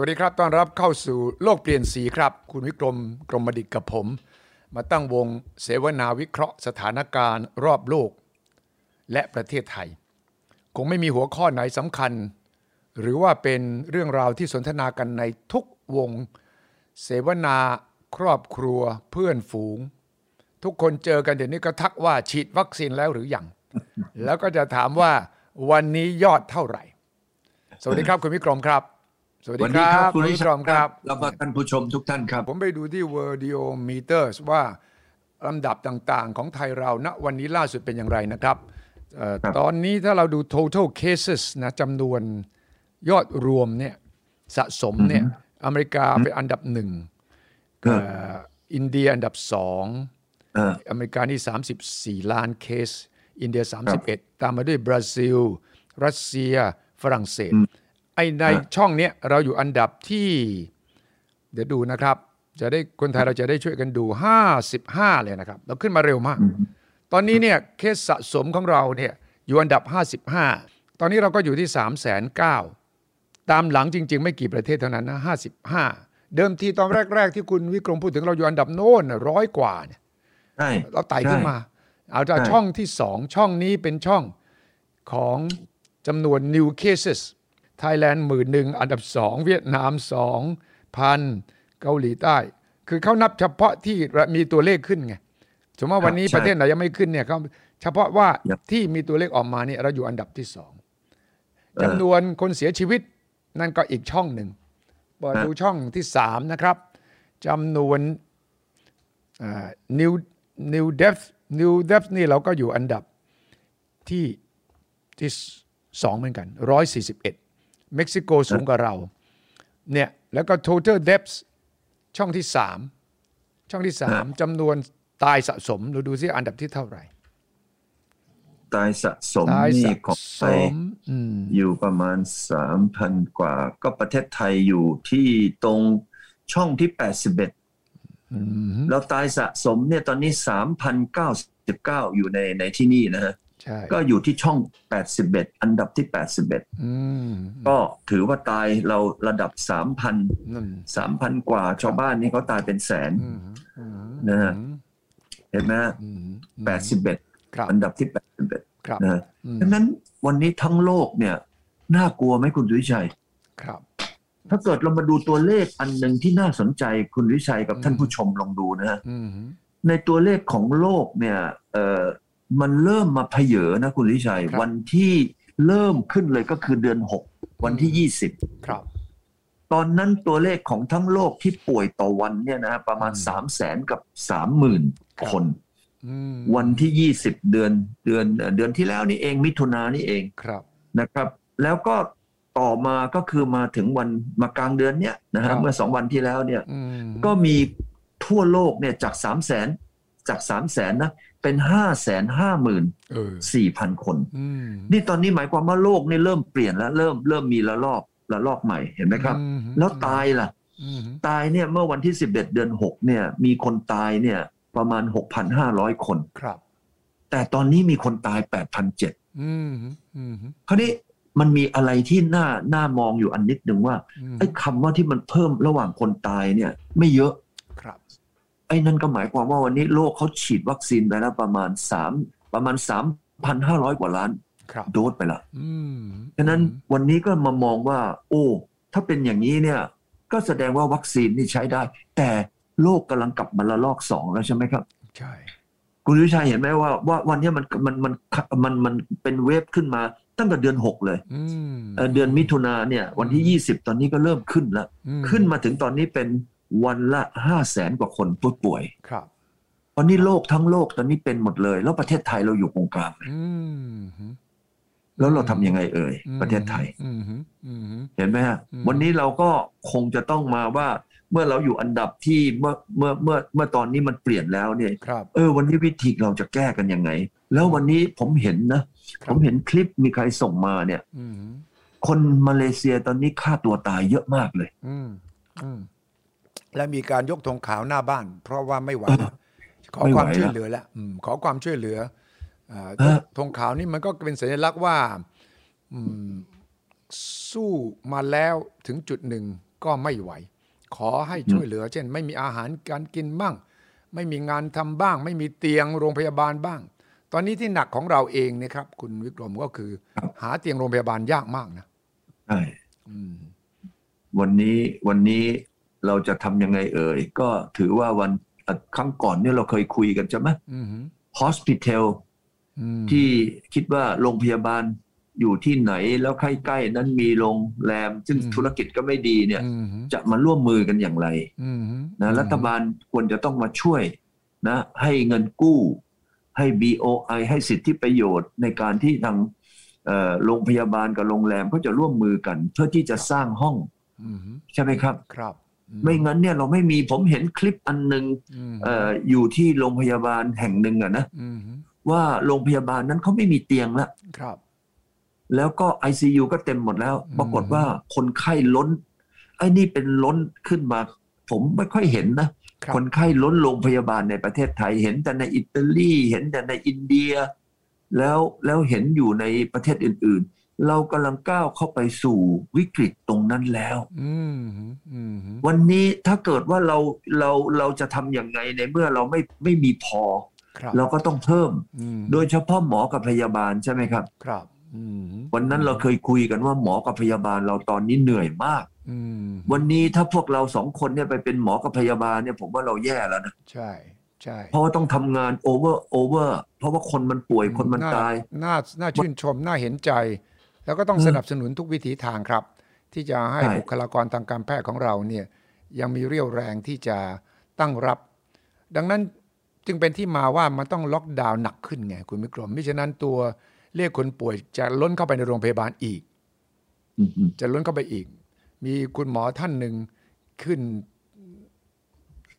วัสดีครับ ต้อนรับเข้าสู่โลกเปลี่ยนสีครับ คุณวิกรมกรมดิตกับผม มาตั้งวงเสวนาวิเคราะห์สถานการณ์รอบโลก และประเทศไทย คงไม่มีหัวข้อไหนสำคัญ หรือว่าเป็นเรื่องราวที่สนทนากันในทุกวง เสวนาครอบครัวเพื่อนฝูง ทุกคนเจอกันเดี๋ยวนี้ก็ทักว่าฉีดวัคซีนแล้วหรือยังแล้วก็จะถามว่าวันนี้ยอดเท่าไหร่ สวัสดีครับคุณวิกรมครับ สวัสดีวันคนี้รับคุณณวิวิชกรมครับ แล้วก็ท่านผู้ชมทุกท่านครับ ผมไปดูที่ Worldiometers ว่าลำดับต่างๆ ของไทยเราณวันนี้ล่าสุดเป็นอย่างไรนะครับเอ่อครับตอนนี้ถ้าเราดู total cases นะจำนวนยอดรวมเนี่ยสะสมเนี่ยอเมริกาเป็นอันดับหนึ่งเออเอ่ออินเดียอันดับสองเอออเมริกานี่ 34 ล้านเคส อินเดีย 31 ตามมาด้วยบราซิล รัสเซีย ฝรั่งเศส ไอในช่องเนี้ยเราอยู่อันดับที่ เดี๋ยวดูนะครับ จะได้คนไทยเราจะได้ช่วยกันดู 55 เลยนะครับ เราขึ้นมาเร็วมาก ตอนนี้เนี่ยเคสสะสมของเราเนี่ยอยู่อันดับ 55 ตอนนี้เราก็อยู่ที่ 3 9 0 0 0ตามหลังจริง ๆ ไม่กี่ประเทศเท่านั้นนะ55 เดิมทีตอนแรก ๆ ที่คุณวิกรมพูดถึงเราอยู่อันดับโน้นร้อยกว่าเนี่ยใช่เราไต่ขึ้นมา เอาจากใช่ช่องที่สองช่องนี้เป็นช่องของจำนวน new cases Thailand หมื่นหนึ่งอันดับสองเวียดนามสองพันเกาหลีใต้ คือเขานับเฉพาะที่มีตัวเลขขึ้นไงสมมติว่าวันนี้ครับใช่ประเทศไหนยังไม่ขึ้นเนี่ยเขาเฉพาะว่าครับที่มีตัวเลขออกมาเนี่ยเราอยู่อันดับที่สองจำนวนคนเสียชีวิตนั่นก็อีกช่องหนึ่งเปิดดูช่องที่สามนะครับจำนวนอ่า new new depth new depth นี่เราก็อยู่อันดับที่ที่สองเหมือนกันร้อยสี่สิบเอ็ด เม็กซิโกสูงกว่าเราเนี่ยแล้วก็ total depth ช่องที่สามช่องที่สามจำนวนตายสะสมเราดูซิอันดับที่เท่าไหร่ ตายสะสมตายนี่สะของไทสยมอืมอยู่ประมาณสามพันกว่า ก็ประเทศไทยอยู่ที่ตรงช่องที่แปดสิบเอ็ดอืมแล้วตายสะสมเนี่ยตอนนี้สามพันเก้าสิบเก้าอยู่ในในที่นี่นะฮะใช่ ก็อยู่ที่ช่องแปดสิบเอ็ดอันดับที่แปดสิบเอ็ดอืมก็ถือว่าตายเราระดับสามพันนั่นสามพันกว่า ชาวบ้านนี่เขาตายเป็นแสนอืมอืมนะฮะเห็นไหมอืมแปดสิบเอ็ดครับอันดับที่แปดสิบเอ็ดครับนะฮะอืมดังนั้นวันนี้ทั้งโลกเนี่ย น่ากลัวไหมคุณวิชัย ครับ ถ้าเกิดเรามาดูตัวเลขอันหนึ่งที่น่าสนใจคุณวิชัยกับท่านผู้ชมลองดูนะฮะอืมในตัวเลขของโลกเนี่ยเอ่อ มันเริ่มมาเพเยอนะคุณวิชัยครับวันที่เริ่มขึ้นเลยก็คือเดือน6วันที่20ครับ ตอนนั้นตัวเลขของทั้งโลกที่ป่วยต่อวันเนี่ยนะประมาณ3 0 0แสนกับ30,000คนอืมวันที่20เดือนเดือนเอ่อเดือนที่แล้วนี่เองมิถุนายนนี่เองครับนะครับ แล้วก็ต่อมาก็คือมาถึงวันมากลางเดือนเนี้ยนะครัฮะบเมื่อสองวันที่แล้วเนี่ยอืมก็มีทั่วโลกเนี่ยจาก3 0 0แสนจาก3 0 0แสนนะ เป็น5 5 4 0 0เออ0คนอืมนี่ตอนนี้หมายความว่าโลกนี่เริ่มเปลี่ยนแล้วเริ่มเริ่มมีระลอกระลอกใหม่เห็นไหมครับอืมแล้วตายล่ะอืมตายเนี่ยเมื่อวันที่11เดือน6เนี่ย มีคนตายเนี่ยประมาณ6,500คนครับ แต่ตอนนี้มีคนตาย8,700อืมอืมคราวนี้มันมีอะไรที่น่าน่ามองอยู่อันนิดหนึ่งว่าอืมไอ้คำว่าที่มันเพิ่มระหว่างคนตายเนี่ย ไม่เยอะครับ ไอ้นั่นก็หมายความว่าวันนี้โลกเขาฉีดวัคซีนไปแล้วประมาณ3ประมาณ3,500กว่าล้านครับโดสไปละอืมฉะนั้นวันนี้ก็มามองว่า โอ้ ถ้าเป็นอย่างนี้เนี่ย ก็แสดงว่าวัคซีนนี่ใช้ได้ แต่โลกกำลังกลับมาละลอกสองแล้วใช่ไหมครับ ใช่คุณวิชัยเห็นไหมว่าว่าวันนี้มันมันมันมันมันเป็นเวฟขึ้นมาตั้งแต่เดือน6เลยอืมเอ่อเดือนมิถุนาเนี่ย วันที่20ตอนนี้ก็เริ่มขึ้นแล้วอืมขึ้นมาถึงตอนนี้เป็น วันละ5 0 0แสนกว่าคนผู้ป่วย ครับตอนนี้โลกทั้งโลกตอนนี้เป็นหมดเลย แล้วประเทศไทยเราอยู่ตรงกลางเลยอืมแล้วเราทำยังไงเอ่ยประเทศไทยอืมอืมเห็นไหมฮะอืมวันนี้เราก็คงจะต้องมาว่า เมื่อเราอยู่อันดับที่เมื่อเมื่อเมื่อเมื่อตอนนี้มันเปลี่ยนแล้วเนี่ยครับเออ วันนี้วิธีเราจะแก้กันยังไง แล้ววันนี้ผมเห็นนะคผรับมเห็นคลิปมีใครส่งมาเนี่ยอืมคนมาเลเซียตอนนี้ฆ่าตัวตายเยอะมากเลยอืมอืม และมีการยกธงขาวหน้าบ้าน เพราะว่าไม่ไหวเออขอไม่ไหวความช่วยละเหลือแล้วอืมขอความช่วยเหลืออ่าฮะธงขาวนี่มันก็เป็นสัญลักษณ์ว่าอืมสู้มาแล้วถึงจุดหนึ่งก็ไม่ไหว ขอให้ช่วยเหลือ เช่น ไม่มีอาหารการกินบ้าง ไม่มีงานทำบ้าง ไม่มีเตียงโรงพยาบาลบ้าง ตอนนี้ที่หนักของเราเองเนะครับ คุณวิกรมก็คือ หาเตียงโรงพยาบาลยากมากนะใช่อืมวันนี้วันนี้ เราจะทำยังไงเอ่ย ก็ถือว่าวันอะครั้งก่อนเนี่ยเราเคยคุยกันใช่ไหมอืม hospital อืมที่คิดว่าโรงพยาบาลอยู่ที่ไหนแล้วใกล้ๆนั้นมีโรงแรม ซึ่งธุรกิจก็ไม่ดีเนี่ยอืมจะมาร่วมมือกันอย่างไรอืมนะรัฐบาลควรจะต้องมาช่วยนะ ให้เงินกู้ ให้ BOI ให้สิทธิประโยชน์ในการที่ทางเอ่อโรงพยาบาลกับโรงแรมก็จะร่วมมือกัน เพื่อที่จะสร้างห้องอืมใช่ไหมครับ ครับ ไม่งั้นเนี่ยเราไม่มีผมเห็นคลิปอันหนึ่งอืมเอ่ออยู่ที่โรงพยาบาลแห่งหนึ่งอะนะอืมว่าโรงพยาบาลนั้นเขาไม่มีเตียงแล้วครับ แล้วก็ ICU ก็เต็มหมดแล้วอืมปรากฏว่าคนไข้ล้น ไอ้นี่เป็นล้นขึ้นมา ผมไม่ค่อยเห็นนะครับคนไข้ล้นโรงพยาบาลในประเทศไทย เห็นแต่ในอิตาลี เห็นแต่ในอินเดีย แล้วแล้วเห็นอยู่ในประเทศอื่น ๆ เรากำลังก้าวเข้าไปสู่วิกฤตตรงนั้นแล้วอืมอืมวันนี้ถ้าเกิดว่าเราเราเราจะทำอย่างไงในเมื่อเราไม่ไม่มีพอครับเราก็ต้องเพิ่มอืมโดยเฉพาะหมอกับพยาบาลใช่ไหมครับ ครับอืมวันนั้นเราเคยคุยกันว่าหมอกับพยาบาลเราตอนนี้เหนื่อยมากอืมวันนี้ถ้าพวกเราสองคนเนี่ยไปเป็นหมอกับพยาบาลเนี่ยผมว่าเราแย่แล้วนะใช่ใช่เพราะว่าต้องทำงานโอเวอร์โอเวอร์เพราะว่าคนมันป่วยคนมันตาย น่าน่าชื่นชมน่าเห็นใจ แล้วก็ต้องอืมสนับสนุนทุกวิถีทางครับ ที่จะให้ใช่บุคลากรทางการแพทย์ของเราเนี่ยยังมีเรี่ยวแรงที่จะตั้งรับ ดังนั้นจึงเป็นที่มาว่ามันต้องล็อกดาวน์หนักขึ้นไงคุณวิกรมมิฉะนั้นตัวเลขคนป่วยจะล้นเข้าไปในโรงพยาบาลอีกอืมอืมจะล้นเข้าไปอีก มีคุณหมอท่านหนึ่งขึ้น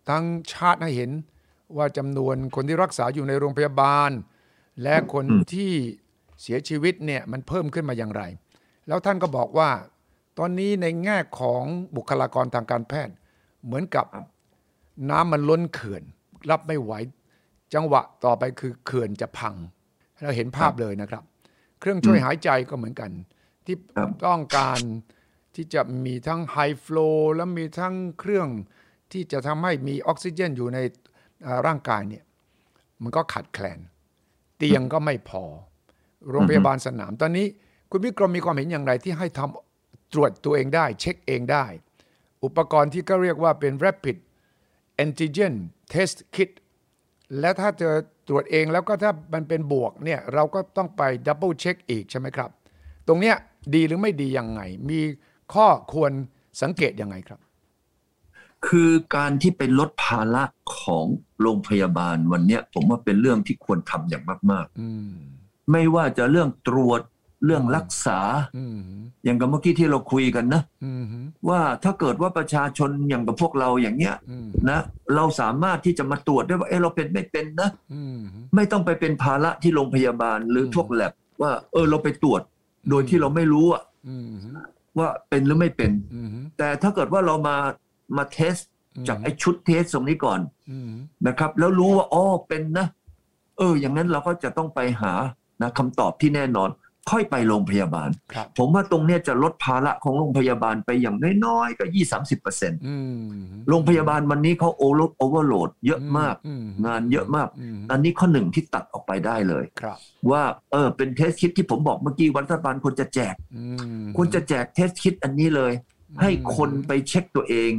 ทั้งชาติให้เห็นว่าจำนวนคนที่รักษาอยู่ในโรงพยาบาล และคนที่ เสียชีวิตเนี่ยมันเพิ่มขึ้นมาอย่างไร แล้วท่านก็บอกว่า ตอนนี้ในแง่ของบุคลากรทางการแพทย์ เหมือนกับน้ำมันล้นเขื่อน รับไม่ไหวจังหวะต่อไปคือเขื่อนจะพัง เราเห็นภาพเลยนะครับ เครื่องช่วยหายใจก็เหมือนกัน ที่ครับต้องการที่จะมีทั้งไฮฟลูและมีทั้งเครื่องที่จะทำให้มีออกซิเจนอยู่ในเอ่อร่างกายเนี่ยมันก็ขาดแคลน เตียงก็ไม่พอ โรงพยาบาลสนาม ตอนนี้คุณวิกรมมีความเห็นอย่างไรที่ให้ทำตรวจตัวเองได้ เช็คเองได้ อุปกรณ์ที่ก็เรียกว่าเป็น rapid antigen test kit และถ้าเจอตรวจเองแล้วก็ถ้ามันเป็นบวกเนี่ยเราก็ต้องไป double check อีกใช่ไหมครับ ตรงเนี้ยดีหรือไม่ดียังไง มีข้อควรสังเกตยังไงครับ คือการที่ไปลดภาระของโรงพยาบาลวันเนี้ย ผมว่าเป็นเรื่องที่ควรทำอย่างมากอืมๆ ไม่ว่าจะเรื่องตรวจเรื่องรักษาอืมอย่างกับเมื่อกี้ที่เราคุยกันนะอืมว่าถ้าเกิดว่าประชาชนอย่างกับพวกเราอย่างเงี้ยอืมนะเราสามารถที่จะมาตรวจได้ว่าเออเราเป็นไม่เป็นนะอืมไม่ต้องไปเป็นภาระที่โรงพยาบาลหรืออมพวกแลบว่า เออเราไปตรวจ โดยที่เราไม่รู้อะอืมว่าเป็นหรือไม่เป็นอืมแต่ถ้าเกิดว่าเรามามาเทสอืมจากไอ้ชุดเทสตรงนี้ก่อนอืมนะครับ แล้วรู้ว่าอ๋อเป็นนะเออ อย่างนั้นเราก็จะต้องไปหา นะคำตอบที่แน่นอนค่อยไปโรงพยาบาลครับผมว่าตรงเนี้ยจะลดภาระของโรงพยาบาลไปอย่างน้อยๆก็ยี่สามสิบเปอร์เซ็นต์อืมโรงพยาบาลวันนี้เขา over overload เยอะมากอืงานเยอะมากอืมอันนี้ข้อหนึ่งที่ตัดออกไปได้เลยครับว่าเออเป็น test kit ที่ผมบอกเมื่อกี้วันรัฐบาลควรจะแจกอืมควรจะแจก test kit อันนี้เลย ให้คนไปเช็คตัวเอง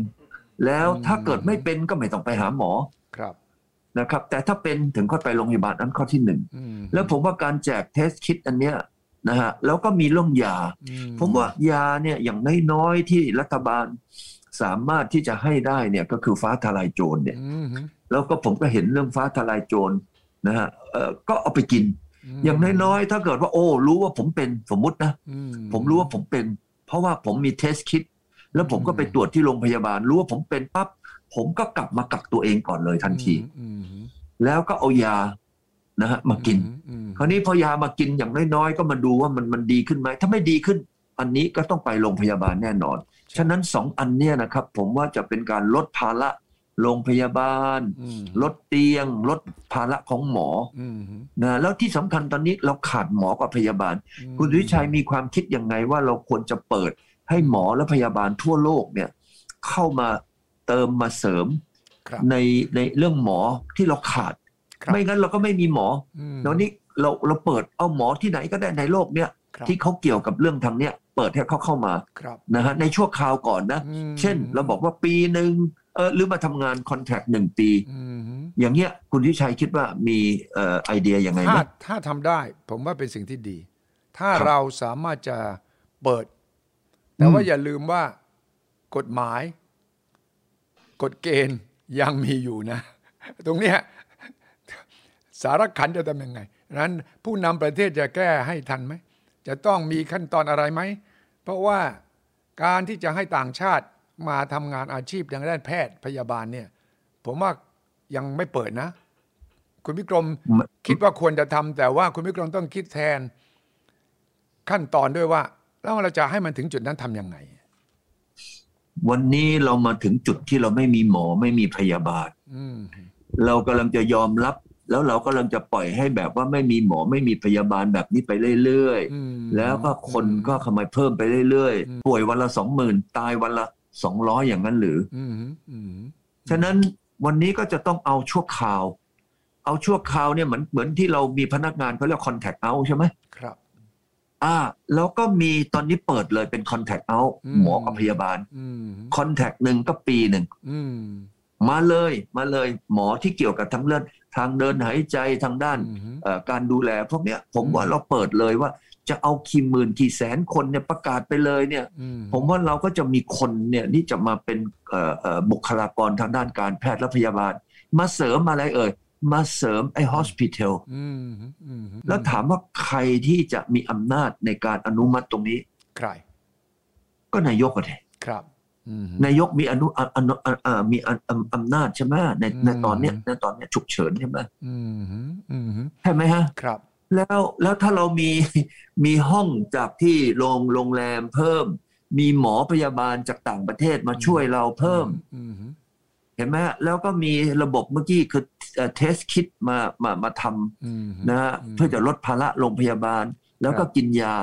แล้วอืมถ้าเกิดไม่เป็นก็ไม่ต้องไปหาหมอครับ นะครับ แต่ถ้าเป็นถึงค่อยไปโรงพยาบาลอันข้อที่หนึ่งอืมแล้วผมว่าการแจก test kit อันเนี้ยนะฮะแล้วก็มีเรื่องยาอืผมว่ายาเนี่ยอย่างน้อยๆที่รัฐบาลสามารถที่จะให้ได้เนี่ยก็คือฟ้าทลายโจรเนี่ยอืมแล้วก็ผมก็เห็นเรื่องฟ้าทลายโจรนะฮะเอ่อก็เอาไปกิน อย่างน้อยๆถ้าเกิดว่า โอ้รู้ว่าผมเป็นสมมุตินะอืผมรู้ว่าผมเป็น เพราะว่าผมมีเทสคิดแล้วผมก็ไปตรวจที่โรงพยาบาล รู้ว่าผมเป็นปั๊บ ผมก็กลับมากักตัวเองก่อนเลยทันทีอืมแล้วก็เอายานะฮะมากินอืมคราวนี้พอยามากินอย่างน้อยๆ ก็มาดูว่ามันมันดีขึ้นไหม ถ้าไม่ดีขึ้น อันนี้ก็ต้องไปโรงพยาบาลแน่นอน ฉะนั้นสองอันเนี้ยนะครับ ผมว่าจะเป็นการลดภาระโรงพยาบาลอืมลดเตียง ลดภาระของหมออืมนะแล้วที่สำคัญตอนนี้เราขาดหมอกับพยาบาล คุณวิชัยมีความคิดยังไงว่าเราควรจะเปิดให้หมอและพยาบาลทั่วโลกเนี่ย เข้ามา เติมมาเสริมครับในในเรื่องหมอที่เราขาดครับไม่งั้นเราก็ไม่มีหมออืมแล้วนี้เราเราเปิดเอาหมอที่ไหนก็ได้ในโลกเนี้ยครับที่เขาเกี่ยวกับเรื่องทางเนี้ยเปิดให้เขาเข้ามาครับนะฮะในชั่วคราวก่อนนะอืมเช่นเราบอกว่าปีหนึ่งเออหรือมาทำงานคอนแทคหนึ่งปีอืมอย่างเงี้ยคุณทิชัยคิดว่ามีเอ่อไอเดียยังไงไหมถ้าถ้าทำได้ ผมว่าเป็นสิ่งที่ดี ถ้าครับเราสามารถจะเปิด แต่ว่าอืมอย่าลืมว่ากฎหมาย กฎเกณฑ์ยังมีอยู่นะ ตรงเนี้ยสารขันจะทำยังไงนั้นผู้นำประเทศจะแก้ให้ทันไหม จะต้องมีขั้นตอนอะไรไหม เพราะว่าการที่จะให้ต่างชาติมาทำงานอาชีพทางด้านแพทย์พยาบาลเนี่ย ผมว่ายังไม่เปิดนะ คุณวิกรมมคิดว่าควรจะทำแต่ว่าคุณวิกรมต้องคิดแทนขั้นตอนด้วยว่า แล้วเราจะให้มันถึงจุดนั้นทำยังไง วันนี้เรามาถึงจุดที่เราไม่มีหมอไม่มีพยาบาลอืมเรากำลังจะยอมรับ แล้วเรากำลังจะปล่อยให้แบบว่าไม่มีหมอไม่มีพยาบาลแบบนี้ไปเรื่อยอืมๆแล้วก็คนก็ขมายเพิ่มไปเรื่อยๆป่วยวันละสองหมื่นตายวันละสองร้อยอย่างนั้นหรืออืมอืมฉะนั้นวันนี้ก็จะต้องเอาชั่วคราว เอาชั่วคราวเนี่ยเหมือนเหมือนที่เรามีพนักงานเขาเรียก contact out ใช่ไหมครับ อ่า แล้วก็มีตอนนี้เปิดเลยเป็น contact out อืมหมอกับพยาบาลอืม contact หนึ่งก็ปีหนึ่งอืมมาเลยมาเลย หมอที่เกี่ยวกับทั้งเรื่องทางเดินหายใจทางด้านอืมเอ่อการดูแลพวกเนี้ยผมอืมว่าเราเปิดเลยว่า จะเอากี่หมื่นกี่แสนคนเนี่ยประกาศไปเลยเนี่ยอืมผมว่าเราก็จะมีคนเนี่ยที่จะมาเป็นเอ่อเอ่อบุคลากรทางด้านการแพทย์และพยาบาล มาเสริมอะไรเอ่ย มาเสริมไอ้ hospital อืมอืมแล้วถามว่าใครที่จะมีอำนาจในการอนุมัติตรงนี้ ใคร ก็นายกอะเถอะครับอืมนายกมีอนุอนุอนุอ่ามีอำอำอำนาจใช่ไหมในในอืมตอนเนี้ยในตอนเนี้ยฉุกเฉินใช่ไหมอืมอืมใช่ไหมฮะ ครับ แล้วแล้วถ้าเรามีมีห้องจากที่โรงโรงแรมเพิ่ม มีหมอพยาบาลจากต่างประเทศมาช่วยเราเพิ่มอืมเห็นไหมฮะแล้วก็มีระบบเมื่อกี้คือเทสคิดมามามาทอืมำนะฮะเพื่อจะลดภาระโรงพยาบาล แล้วก็ครับกินยา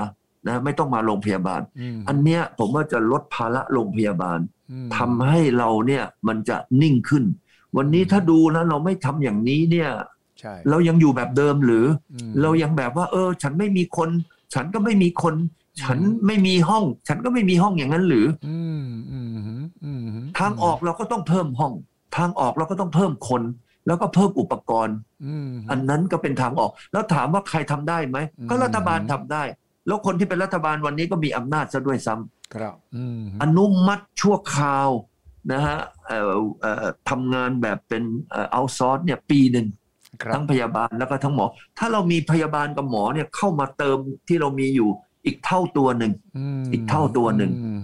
นะไม่ต้องมาโรงพยาบาลมอันเนี้ยผมว่าจะลดภาระโรงพยาบาลอืมทำให้เราเนี่ยมันจะนิ่งขึ้น วันนี้ถ้าดูแล้วเราไม่ทำอย่างนี้เนี่ยใช่เรายังอยู่แบบเดิมหรืออืมเรายังแบบว่า เออ ฉันไม่มีคน ฉันก็ไม่มีคน ฉันไม่มีห้อง ฉันก็ไม่มีห้องอย่างนั้นหรืออืมอืมอืมทางออกเราก็ต้องเพิ่มห้อง ทางออกเราก็ต้องเพิ่มคน แล้วก็เพิ่มอุปกรณ์อืมอันนั้นก็เป็นทางออก แล้วถามว่าใครทำได้ไหมอืมก็รัฐบาลทำได้ แล้วคนที่เป็นรัฐบาลวันนี้ก็มีอำนาจซะด้วยซ้ำครับอืมอนุมัติชั่วคราวนะฮะเอ่อเอ่อทำงานแบบเป็นเอาซอร์สเนี่ยปีหนึ่งครับทั้งพยาบาลแล้วก็ทั้งหมอ ถ้าเรามีพยาบาลกับหมอเนี่ยเข้ามาเติมที่เรามีอยู่อีกเท่าตัวหนึ่งมอีกเท่าตัวหนึ่งอืม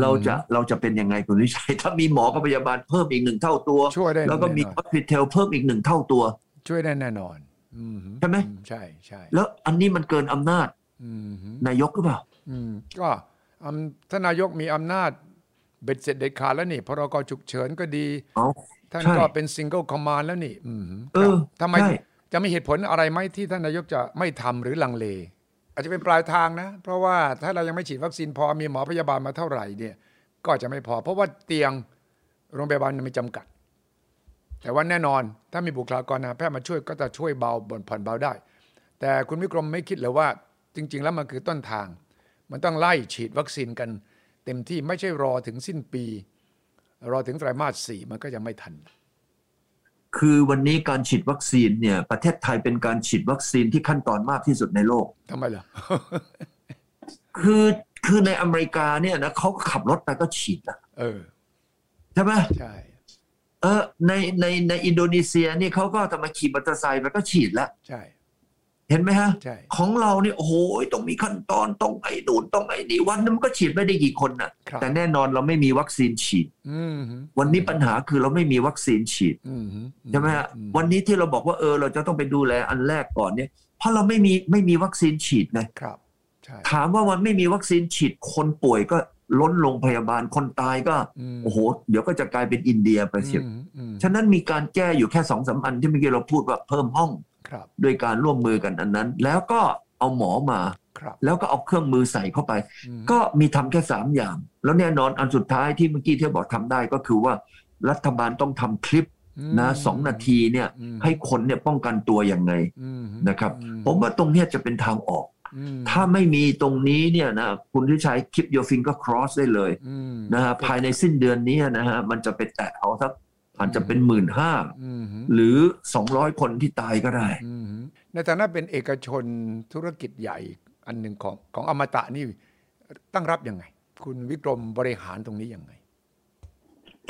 เราจะเราจะเป็นยังไงคุณวิชัย ถ้ามีหมอกับพยาบาลเพิ่มอีกหนึ่งเท่าตัว ช่วยได้แล้วก็มีน่นฮอนอสพิทอลเพิ่มอีกหนึ่งเท่าตัว ช่วยได้แน่นอนอืมใช่ไหมอืใช่ใช่แล้วอันนี้มันเกินอำนาจอืมนายกหรือเปล่าอืมก็อำท่านนายกมีอำนาจเบ็ดเสร็จเด็ดขาดแล้วนี่พรกฉุกเฉินก็ดีเอาท่านใช่ก็เป็น single command แล้วนี่อืมเออครับทำไมใช่จะมีเหตุผลอะไรไหมที่ท่านนายกจะไม่ทำหรือลังเล อาจจะเป็นปลายทางนะ เพราะว่าถ้าเรายังไม่ฉีดวัคซีนพอมีหมอพยาบาลมาเท่าไหร่เนี่ยก็จะไม่พอ เพราะว่าเตียงโรงพยาบาลมันมีจำกัด แต่ว่าแน่นอนถ้ามีบุคลากรทางแพทย์มาช่วยก็จะช่วยเบาบนผ่อนเบาได้ แต่คุณวิกรมไม่คิดเลยว่าจริง ๆ แล้วมันคือต้นทาง มันต้องไล่ฉีดวัคซีนกัน เต็มที่ไม่ใช่รอถึงสิ้นปี รอถึงไตรมาสสี่มันก็ยังไม่ทัน คือวันนี้การฉีดวัคซีนเนี่ย ประเทศไทยเป็นการฉีดวัคซีนที่ขั้นตอนมากที่สุดในโลกทำไมล่ะ คือคือในอเมริกาเนี่ยนะเขาก็ขับรถไปก็ฉีดนะเออใช่ไหมใช่เออในในในอินโดนีเซียนี่เขาก็ทำไมขี่มอเตอร์ไซค์ไปก็ฉีดแล้วใช่ เห็นไหมฮะใช่ของเราเนี่ยโอ้โหต้องมีขั้นตอนต้องไอ้ดูนต้องไอ้นี่วันนึงมันก็ฉีดไม่ได้กี่คนน่ะครับแต่แน่นอนเราไม่มีวัคซีนฉีดอืมวันนี้ปัญหาคือเราไม่มีวัคซีนฉีดอืมใช่ไหมฮะอืวันนี้ที่เราบอกว่าเออ เราจะต้องไปดูแลอันแรกก่อนเนี่ยเพราะเราไม่มีไม่มีวัคซีนฉีดไงครับใช่ถามว่าวันไม่มีวัคซีนฉีดคนป่วยก็ ล้นโรงพยาบาลคนตายก็อืมโอ้โห เดี๋ยวก็จะกลายเป็นอินเดียไปเสียอืมอืมฉะนั้นมีการแก้อยู่แค่สองสามอันที่เมื่อกี้เราพูดว่าเพิ่มห้องครับด้วยการร่วมมือกันอันนั้น แล้วก็เอาหมอมาครับแล้วก็เอาเครื่องมือใส่เข้าไปอืมก็มีทำแค่สามอย่าง แล้วแน่นอนอันสุดท้ายที่เมื่อกี้ที่บอกทำได้ก็คือว่ารัฐบาลต้องทำคลิปนะสองนาทีเนี่ยอืมให้คนเนี่ยป้องกันตัวยังไงอืมนะครับอืผมว่าตรงเนี้ยจะเป็นทางออกอืม ถ้าไม่มีตรงนี้เนี่ยนะคุณทิชัย keep your finger cross ได้เลยอืมนะฮะภายในสิ้นเดือนนี้นะฮะมันจะไปแตะเอาสักอาจจะเป็นหมื่นห้าอืมหรือสองร้อยคนที่ตายก็ได้อืมในฐานะเป็นเอกชนธุรกิจใหญ่อันหนึ่งของของอมตะนี่ตั้งรับยังไง คุณวิกรมบริหารตรงนี้ยังไง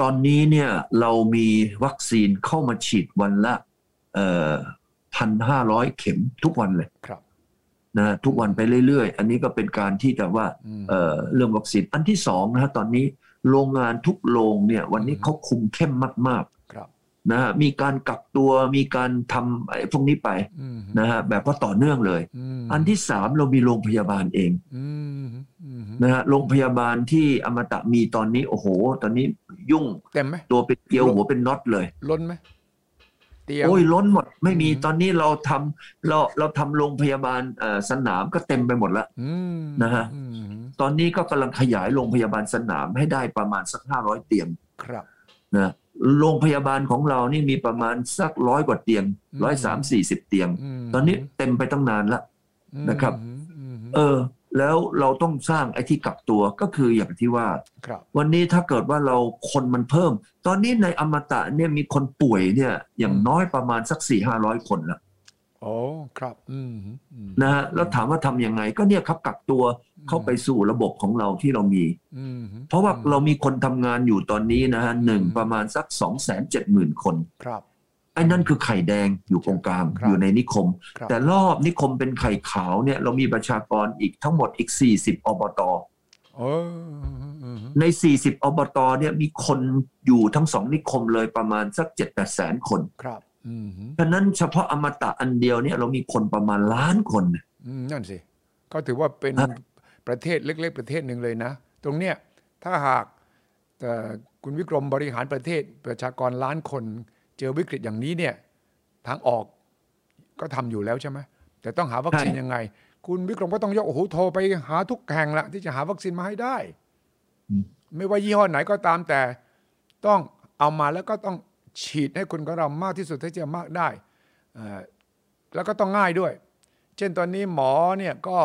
ตอนนี้เนี่ยเรามีวัคซีนเข้ามาฉีดวันละพันห้าร้อยเข็มทุกวันเลยครับ นะฮะทุกวันไปเรื่อยๆ อันนี้ก็เป็นการที่จะว่าอืมเอ่อเรื่องวัคซีนอันที่สองนะฮะตอนนี้โรงงานทุกโรงเนี่ยวันนี้อืมเขาคุมเข้มมากครับๆนะฮะมีการกักตัวมีการทำไอ้พวกนี้ไปอืมนะฮะแบบว่าต่อเนื่องเลยมอันที่สามเรามีโรงพยาบาลเองอืมอืมนะฮะโรงพยาบาลที่อมตะมีตอนนี้โอ้โห ตอนนี้ยุ่งเต็มไหมตัวเป็นเกลียวหัวเป็นน็อตเลยล้นไหม เตียงโอ้ยล้นหมดไม่มีอืมตอนนี้เราทำเราเราทำโรงพยาบาลเอ่อสนามก็เต็มไปหมดแล้วอืมนะฮะอืมตอนนี้ก็กำลังขยายโรงพยาบาลสนามให้ได้ประมาณสักห้าร้อยเตียงครับนะโรงพยาบาลของเรานี่มีประมาณสักร้อยกว่าเตียงอืมร้อยสามสี่สิบเตียงมตอนนี้เต็มไปตั้งนานละนะครับอืมอืมเออ แล้วเราต้องสร้างไอ้ที่กักตัวก็คืออย่างที่ว่าครับวันนี้ถ้าเกิดว่าเราคนมันเพิ่ม ตอนนี้ในอมตะเนี่ยมีคนป่วยเนี่ย อย่างน้อยประมาณสักสี่ห้าร้อยคนละโอ้ครับอืมอืมนะฮะแล้วถามว่าทำยังไง ก็เนี่ยครับกักตัวเข้าไปสู่ระบบของเราที่เรามีอืมเพราะว่าเรามีคนทำงานอยู่ตอนนี้นะฮะหนึ่งประมาณสักสองแสนเจ็ดหมื่นคนครับ ไอ้นั่นคือไข่แดงอยู่ตรงกลางครับอยู่ในนิคมครับแต่รอบนิคมเป็นไข่ขาวเนี่ยเรามีประชากรอีกทั้งหมดอีก 40 อบตโอ้อืมใน 40 อบตเนี่ยมีคนอยู่ทั้งสองนิคมเลยประมาณสัก7 8แสนคนครับอืมฉะนั้นเฉพาะอมตะอันเดียวเนี่ยเรามีคนประมาณล้านคนอืมนั่นสิ ก็ถือว่าเป็นฮะประเทศเล็ก ๆ ประเทศหนึ่งเลยนะ ตรงเนี้ยถ้าหากเอ่อคุณวิกรมบริหารประเทศประชากรล้านคน เจอวิกฤตอย่างนี้เนี่ยทางออกก็ทำอยู่แล้วใช่ไหมแต่ต้องหาวัคซีนใช่ยังไง คุณวิกรมก็ต้องยกโอ้โหโทรไปหาทุกแห่งละที่จะหาวัคซีนมาให้ได้ ไม่ว่ายี่ห้อไหนก็ตามแต่ต้องเอามาแล้วก็ต้องฉีดให้คนของเรามากที่สุดเท่าที่จะมากได้เอ่อแล้วก็ต้องง่ายด้วย เช่นตอนนี้หมอเนี่ยก็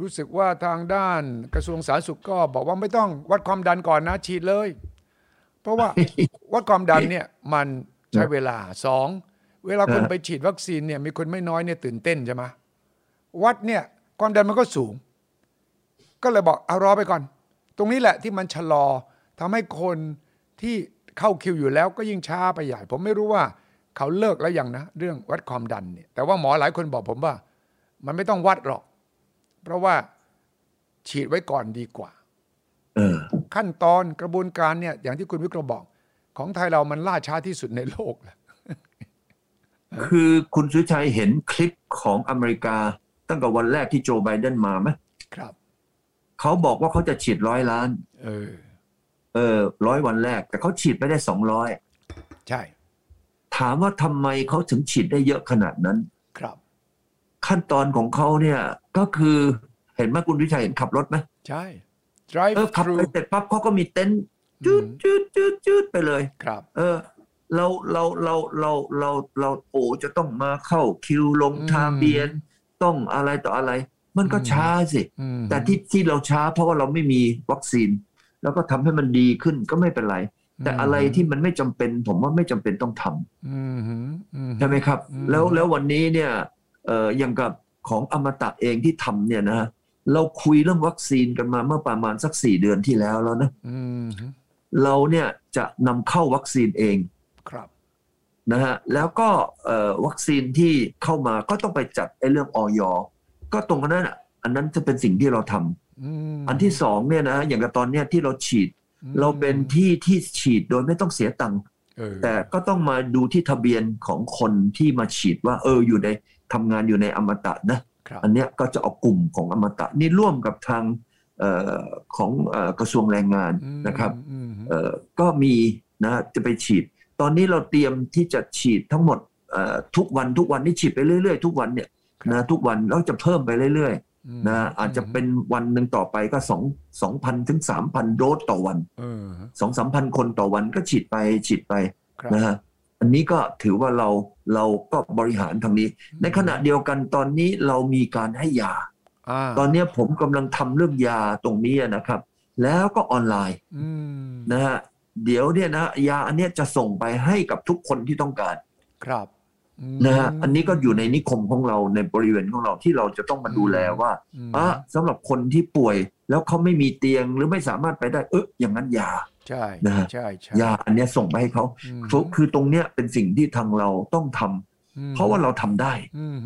รู้สึกว่าทางด้านกระทรวงสาธารณสุขก็บอกว่าไม่ต้องวัดความดันก่อนนะฉีดเลย เพราะว่าวัดความดันเนี่ยมัน ใช้เวลาสองเวลาคนเออไปฉีดวัคซีนเนี่ยมีคนไม่น้อยเนี่ยตื่นเต้นใช่ไหมวัดเนี่ยความดันมันก็สูง ก็เลยบอกเอารอไปก่อน ตรงนี้แหละที่มันชะลอทำให้คนที่เข้าคิวอยู่แล้วก็ยิ่งช้าไปใหญ่ ผมไม่รู้ว่าเขาเลิกแล้วยังนะ เรื่องวัดความดันเนี่ยแต่ว่าหมอหลายคนบอกผมว่า มันไม่ต้องวัดหรอก เพราะว่าฉีดไว้ก่อนดีกว่าเออขั้นตอนกระบวนการเนี่ยอย่างที่คุณวิกรมบอก ของไทยเรามันล่าช้าที่สุดในโลกแหละคือคุณสุชัยเห็นคลิปของอเมริกา ตั้งแต่วันแรกที่โจไบเดนมาไหมครับ เขาบอกว่าเขาจะฉีดร้อยล้าน เออ เออร้อยวันแรก แต่เขาฉีดไปได้สองร้อยใช่ ถามว่าทำไมเขาถึงฉีดได้เยอะขนาดนั้น ครับ ขั้นตอนของเขาเนี่ยก็คือเห็นไหมคุณวิชัยเห็นขับรถไหมใช่ drive เออขับ through ไปเสร็จปั๊บเขาก็มีเต็นท์จืดจืดจืดจืด ไปเลยครับ เออ เราเราเราเราเราเราโอ้จะต้องมาเข้าคิวลงอืมทะเบียน ต้องอะไรต่ออะไร มันก็อืมช้าสิอืมแต่ที่ที่เราช้าเพราะว่าเราไม่มีวัคซีน แล้วก็ทำให้มันดีขึ้นก็ไม่เป็นไรแต่อะไรที่มันไม่จำเป็นผมว่าไม่จำเป็นต้องทำอืมอืมอืมใช่ไหมครับอืมแล้วแล้ววันนี้เนี่ยเอ่ออย่างกับของอมตะเองที่ทำเนี่ยนะฮะเราคุยเรื่องวัคซีนกันมาเมื่อประมาณสักสี่เดือนที่แล้วแล้วนะอืม เราเนี่ยจะนำเข้าวัคซีนเองครับนะฮะแล้วก็เอ่อวัคซีนที่เข้ามาก็ต้องไปจัดไอ้เรื่องออยก็ตรงนั้นอะอันนั้นจะเป็นสิ่งที่เราทำอืมอันที่สองเนี่ยนะอย่างกับตอนเนี้ยที่เราฉีดอืมเราเป็นที่ที่ฉีดโดยไม่ต้องเสียตังค์เออแต่ก็ต้องมาดูที่ทะเบียนของคนที่มาฉีดว่าเอออยู่ในทำงานอยู่ในอมตะนะครับอันเนี้ยก็จะเอากลุ่มของอมตะนี่ร่วมกับทางเอ่อ ของเอ่อกระทรวงแรงงานอืมนะครับอืมเอ่อก็มีนะจะไปฉีด ตอนนี้เราเตรียมที่จะฉีดทั้งหมดเอ่อทุกวันทุกวันนี่ฉีดไปเรื่อยๆ ทุกวันเนี่ยนะทุกวันเราจะเพิ่มไปเรื่อยนะอาจจะเป็นวันหนึ่งต่อไปก็สองสองพันถึงสามพันโดสต่อวันเออสองสามพันคนต่อวันก็ฉีดไปฉีดไปครับนะฮะอันนี้ก็ถือว่าเราเราก็บริหารทางนี้ ในขณะเดียวกันตอนนี้เรามีการให้ยาอ่า ตอนนี้ผมกำลังทำเรื่องยาตรงนี้นะครับ แล้วก็ออนไลน์อืมนะฮะเดี๋ยวเนี่ยนะยาอันเนี้ยจะส่งไปให้กับทุกคนที่ต้องการ ครับอืมนะฮะอันนี้ก็อยู่ในนิคมของเราในบริเวณของเราที่เราจะต้องมาดูแลว่าอืมอะสำหรับคนที่ป่วยแล้วเขาไม่มีเตียงหรือไม่สามารถไปได้ เอออย่างนั้นยาใช่นะฮะใช่ใช่ยาอันเนี้ยส่งไปให้เขาอืมคือคือตรงเนี้ยเป็นสิ่งที่ทางเราต้องทำอืมเพราะว่าเราทำได้อืม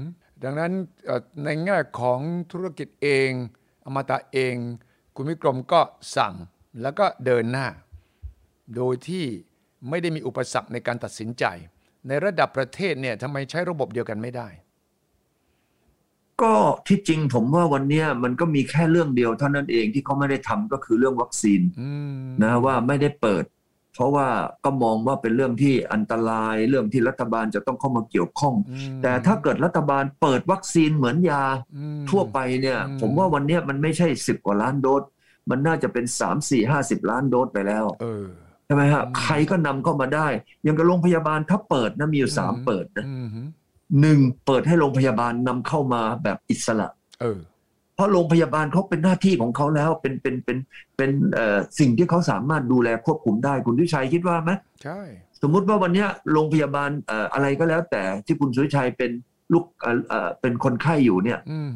ดังนั้นเอ่อในแง่ของธุรกิจเอง อมตะเอง คุณวิกรมก็สั่งแล้วก็เดินหน้า โดยที่ไม่ได้มีอุปสรรคในการตัดสินใจ ในระดับประเทศเนี่ยทำไมใช้ระบบเดียวกันไม่ได้ ก็ที่จริงผมว่าวันเนี้ยมันก็มีแค่เรื่องเดียวเท่านั้นเองที่เขาไม่ได้ทำก็คือเรื่องวัคซีนอืมนะว่าไม่ได้เปิด เพราะว่าก็มองว่าเป็นเรื่องที่อันตรายเรื่องที่รัฐบาลจะต้องเข้ามาเกี่ยวข้องอืมแต่ถ้าเกิดรัฐบาลเปิดวัคซีนเหมือนยาอืมทั่วไปเนี่ยอืมผมว่าวันเนี้ยมันไม่ใช่สิบกว่าล้านโดสมันน่าจะเป็นสามสี่ห้าสิบล้านโดสไปแล้วเออใช่ไหมฮะอืมใครก็นำเข้ามาได้อยังกับโรงพยาบาลถ้าเปิดนะมีอยู่สามอืมเปิดนะอืมหนึ่งเปิดให้โรงพยาบาลนำเข้ามาแบบอิสระเออเพ ราะโรงพยาบาลเขาเป็นหน้าที่ของเขาแล้วเป็นเป็นเป็นเป็นเอ่อสิ่งที่เขาสามารถดูแลควบคุมได้คุณวิชัยคิดว่าไหมใช่สมมุติว่าวันเนี้ยโรงพยาบาลเอ่ออะไรก็แล้ว แต่ที่คุณสุวิชัยเป็นลูกเอ่อเอ่อเป็นคนไข้อยู่เนี่ยอืม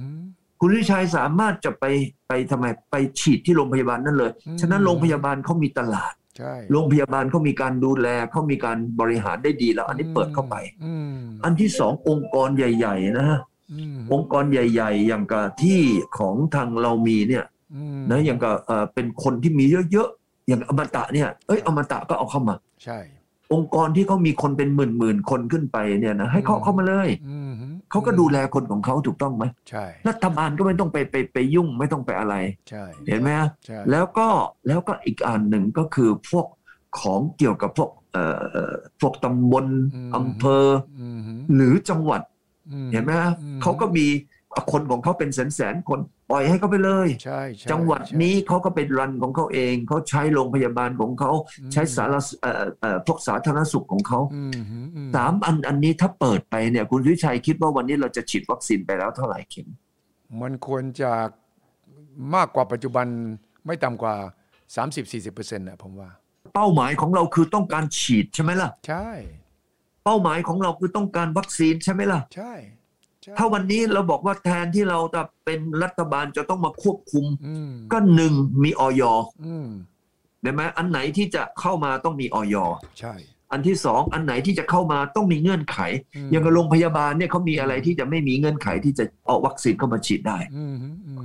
คุณวิชัยสามารถจะไปไปทำไมไปฉีดที่โรงพยาบาลนั่นเลยอืมฉะนั้นโรงพยาบาลเขามีตลาดใช่โรงพยาบาลเขามีการดูแลเขามีการบริหารได้ดีแล้ว อันนี้เปิดเข้าไปอืมอันที่สององค์กรใหญ่ ๆ นะฮะ อืมองค์กรใหญ่ ๆ อย่างกับที่ของทางเรามีเนี่ยอืมนะอย่างกับเอ่อเป็นคนที่มีเยอะๆอย่างอมตะเนี่ยเอ้ยอมตะก็เอาเข้ามา ใช่ องค์กรที่เขามีคนเป็นหมื่นหมื่นๆคนขึ้นไปเนี่ยนะให้เขาอืมเข้ามาเลยอืมเขาก็ดูแลคนของเขาถูกต้องไหมใช่รัฐบาลก็ไม่ต้องไปไปไปยุ่งไม่ต้องไปอะไรใช่เห็นไหมฮะใช่แล้วก็แล้วก็อีกอันหนึ่งก็คือพวกของเกี่ยวกับพวกเอ่อเอ่อพวกตำบลอำเภออืมหรือจังหวัดอื เห็นไหมฮะอืมเขาก็มีคนของเขาเป็นแสนแสนๆคนปล่อยให้เขาไปเลยใช่ใช่จังหวัดใช่นี้เขาก็เป็นรันของเขาเองเขาใช้โรงพยาบาลของเขาอืมใช้สารสเอ่อเอ่อพวกสาธารณสุขของเขาอืมอืมสามอันอันนี้ถ้าเปิดไปเนี่ย คุณวิชัยคิดว่าวันนี้เราจะฉีดวัคซีนไปแล้วเท่าไหร่เข็ม มันควรจะมากกว่าปัจจุบันไม่ต่ำกว่า 30-40%นะผมว่า เป้าหมายของเราคือต้องการฉีดใช่ไหมล่ะ ใช่ เป้าหมายของเราคือต้องการวัคซีนใช่ไหมล่ะใช่ใช่ ถ้าวันนี้เราบอกว่าแทนที่เราจะเป็นรัฐบาลจะต้องมาควบคุมอืมก็หนึ่งมีออยอืมได้ไหมอันไหนที่จะเข้ามาต้องมีออยใช่อันที่สองอันไหนที่จะเข้ามาต้องมีเงื่อนไขมอย่างกับโรงพยาบาลเนี่ยเขามีอะไรที่จะไม่มีเงื่อนไขที่จะเอาวัคซีนเข้ามาฉีดได้อืมอืมอืม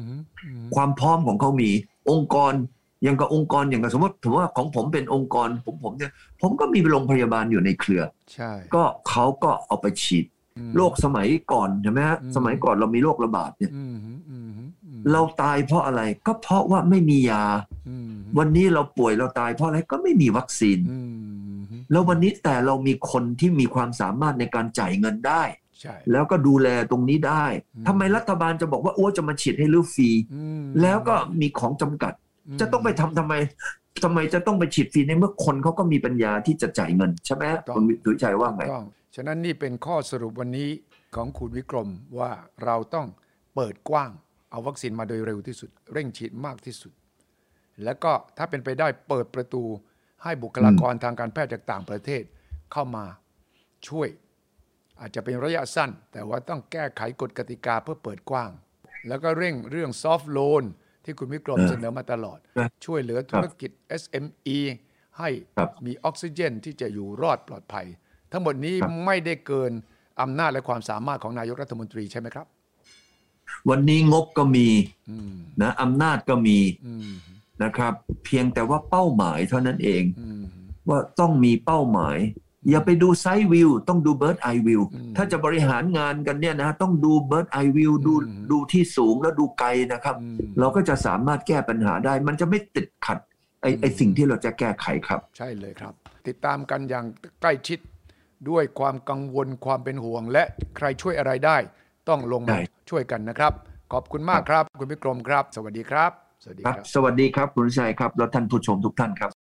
อืมความพร้อมของเขามีองค์กร อย่างกับองค์กรอย่างกับสมมติถือว่าของผมเป็นองค์กรผมผมเนี่ยผมก็มีโรงพยาบาลอยู่ในเครือใช่ก็เขาก็เอาไปฉีดอืมโรคสมัยก่อนใช่ไหมฮะอืมสมัยก่อนเรามีโรคระบาดเนี่ยอืมอืมอืมอืมเราตายเพราะอะไรก็เพราะว่าไม่มียาอืมวันนี้เราป่วยเราตายเพราะอะไรก็ไม่มีวัคซีนอืมแล้ววันนี้แต่เรามีคนที่มีความสามารถในการจ่ายเงินได้ใช่แล้วก็ดูแลตรงนี้ได้อืมทำไมรัฐบาลจะบอกว่าอ้วจะมาฉีดให้ลือฟรีอืมแล้วก็มีของจำกัดม จะต้องไปทำทำไมทำไมจะต้องไปฉีดฟรีในเมื่อคนเขาก็มีปัญญาที่จะจ่ายเงิน ใช่ไหมฮะคุณวิทุชัยว่าไงต้องฉะนั้นนี่เป็นข้อสรุปวันนี้ของคุณวิกรมว่าเราต้องเปิดกว้าง เอาวัคซีนมาโดยเร็วที่สุด เร่งฉีดมากที่สุด แล้วก็ถ้าเป็นไปได้เปิดประตูให้บุคลากรทางการแพทย์จากต่างประเทศเข้ามาช่วย อาจจะเป็นระยะสั้น แต่ว่าต้องแก้ไขกฎกติกาเพื่อเปิดกว้าง แล้วก็เร่งเรื่องซอฟ t ์โลน ที่คุณวิกรมเออเสนอมาตลอดครับช่วยเหลือธุรกิจ SME ให้ครับมีออกซิเจนที่จะอยู่รอดปลอดภัย ทั้งหมดนี้ครับไม่ได้เกินอำนาจและความสามารถของนายกรัฐมนตรีใช่ไหมครับ วันนี้งบก็มีอืมนะอำนาจก็มีอืมนะครับ เพียงแต่ว่าเป้าหมายเท่านั้นเองอืมว่าต้องมีเป้าหมาย อย่าไปดู side view ต้องดู bird eye view อืมถ้าจะบริหารงานกันเนี่ยนะต้องดู bird eye view ดูอืมดูที่สูงแล้วดูไกลนะครับอืมเราก็จะสามารถแก้ปัญหาได้ มันจะไม่ติดขัดไอไอสิ่งที่เราจะแก้ไขครับ ใช่เลยครับ ติดตามกันอย่างใกล้ชิดด้วยความกังวลความเป็นห่วง และใครช่วยอะไรได้ ต้องลงมาได้ช่วยกันนะครับ ขอบคุณมากครับ คุณวิกรมครับ สวัสดีครับ สวัสดีครับครับสวัสดีครับคุณวิชัยครับ แล้วท่านผู้ชมทุกท่านครับ